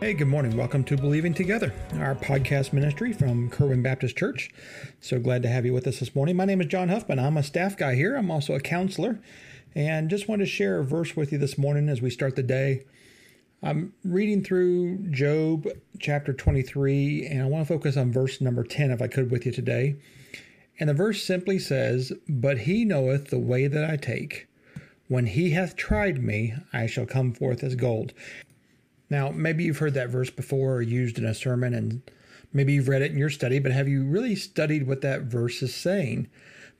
Hey, good morning. Welcome to Believing Together, our podcast ministry from Kerwin Baptist Church. So glad to have you with us this morning. My name is John Huffman. I'm a staff guy here. I'm also a counselor, and just wanted to share a verse with you this morning as we start the day. I'm reading through Job chapter 23, and I want to focus on verse number 10 if I could with you today. And the verse simply says, But he knoweth the way that I take. When he hath tried me, I shall come forth as gold. Now, maybe you've heard that verse before or used in a sermon, and maybe you've read it in your study, but have you really studied what that verse is saying?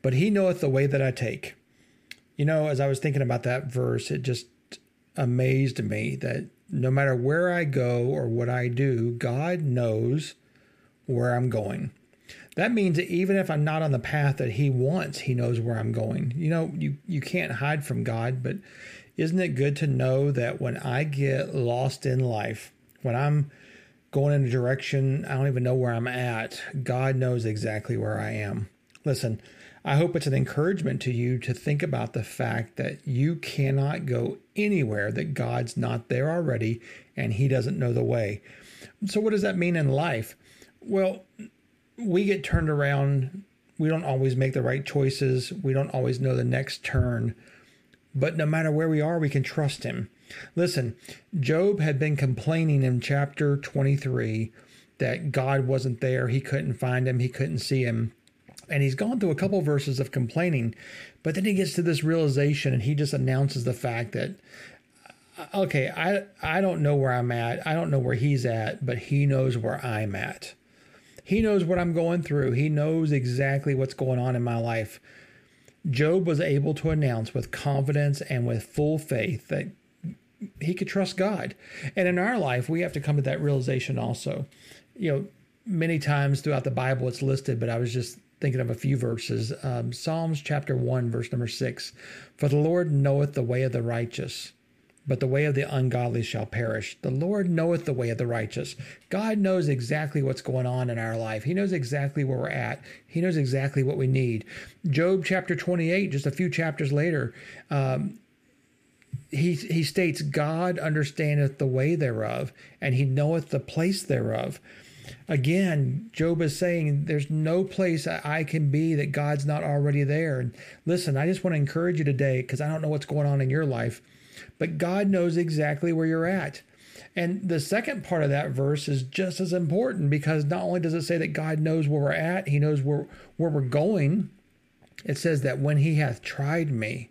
But he knoweth the way that I take. You know, as I was thinking about that verse, it just amazed me that no matter where I go or what I do, God knows where I'm going. That means that even if I'm not on the path that He wants, He knows where I'm going. You know, you, you can't hide from God, but isn't it good to know that when I get lost in life, when I'm going in a direction I don't even know where I'm at, God knows exactly where I am. Listen, I hope it's an encouragement to you to think about the fact that you cannot go anywhere that God's not there already and He doesn't know the way. So, what does that mean in life? Well, we get turned around. We don't always make the right choices. We don't always know the next turn. But no matter where we are, we can trust him. Listen, Job had been complaining in chapter 23 that God wasn't there. He couldn't find him. He couldn't see him. And he's gone through a couple of verses of complaining, but then he gets to this realization and he just announces the fact that uh, okay, I I don't know where I'm at. I don't know where he's at, but he knows where I'm at. He knows what I'm going through. He knows exactly what's going on in my life. Job was able to announce with confidence and with full faith that he could trust God. And in our life, we have to come to that realization also. You know, many times throughout the Bible it's listed, but I was just thinking of a few verses. Um, Psalms chapter 1, verse number 6 For the Lord knoweth the way of the righteous but the way of the ungodly shall perish. The Lord knoweth the way of the righteous. God knows exactly what's going on in our life. He knows exactly where we're at. He knows exactly what we need. Job chapter 28, just a few chapters later, um, he, he states, God understandeth the way thereof, and he knoweth the place thereof. Again, Job is saying there's no place I can be that God's not already there. And listen, I just want to encourage you today because I don't know what's going on in your life but God knows exactly where you're at. And the second part of that verse is just as important because not only does it say that God knows where we're at, He knows where, where we're going, it says that when He hath tried me,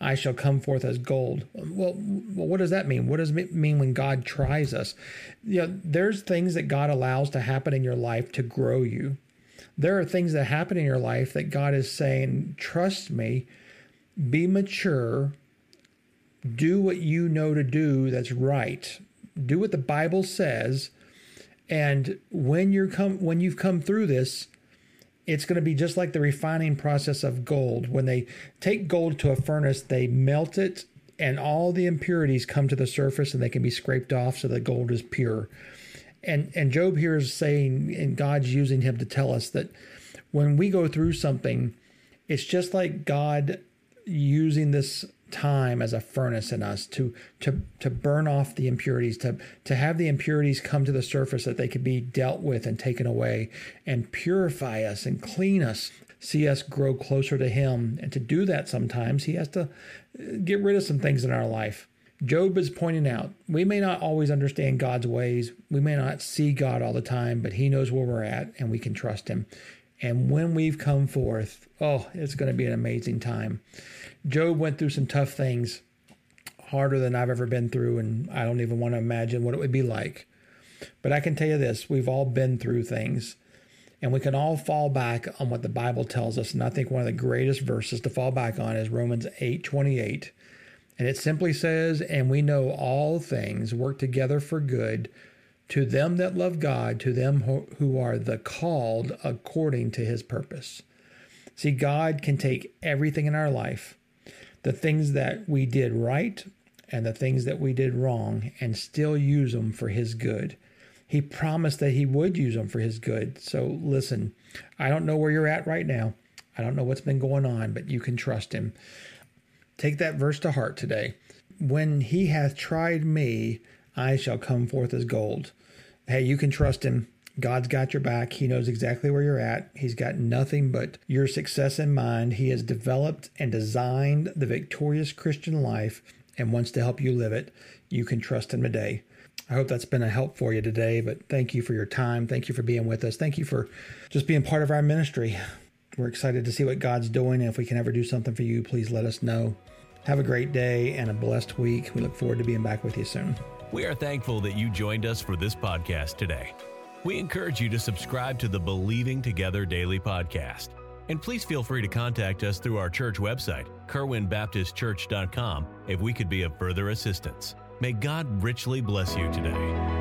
I shall come forth as gold. Well, what does that mean? What does it mean when God tries us? You know, there's things that God allows to happen in your life to grow you. There are things that happen in your life that God is saying, trust me, be mature, do what you know to do that's right. Do what the Bible says. And when you're come when you've come through this, it's going to be just like the refining process of gold. When they take gold to a furnace, they melt it and all the impurities come to the surface and they can be scraped off so the gold is pure. And and Job here is saying and God's using him to tell us that when we go through something, it's just like God using this time as a furnace in us to to to burn off the impurities to to have the impurities come to the surface that they could be dealt with and taken away and purify us and clean us see us grow closer to him. And to do that sometimes he has to uh, get rid of some things in our life. Job is pointing out we may not always understand God's ways. We may not see God all the time but he knows where we're at and we can trust him and when we've come forth, oh, it's going to be an amazing time. Job went through some tough things, harder than I've ever been through, and I don't even want to imagine what it would be like. But I can tell you this we've all been through things, and we can all fall back on what the Bible tells us. And I think one of the greatest verses to fall back on is Romans 8 28. And it simply says, And we know all things work together for good to them that love God, to them who are the called according to his purpose. See, God can take everything in our life, the things that we did right and the things that we did wrong, and still use them for his good. He promised that he would use them for his good. So listen, I don't know where you're at right now. I don't know what's been going on, but you can trust him. Take that verse to heart today. When he hath tried me, I shall come forth as gold hey, you can trust him. God's got your back. He knows exactly where you're at. He's got nothing but your success in mind. He has developed and designed the victorious Christian life and wants to help you live it. You can trust him today. I hope that's been a help for you today, but thank you for your time. Thank you for being with us. Thank you for just being part of our ministry. We're excited to see what God's doing. And if we can ever do something for you, please let us know. Have a great day and a blessed week. We look forward to being back with you soon. We are thankful that you joined us for this podcast today. We encourage you to subscribe to the Believing Together Daily podcast. And please feel free to contact us through our church website, kerwinbaptistchurch.com, if we could be of further assistance. May God richly bless you today.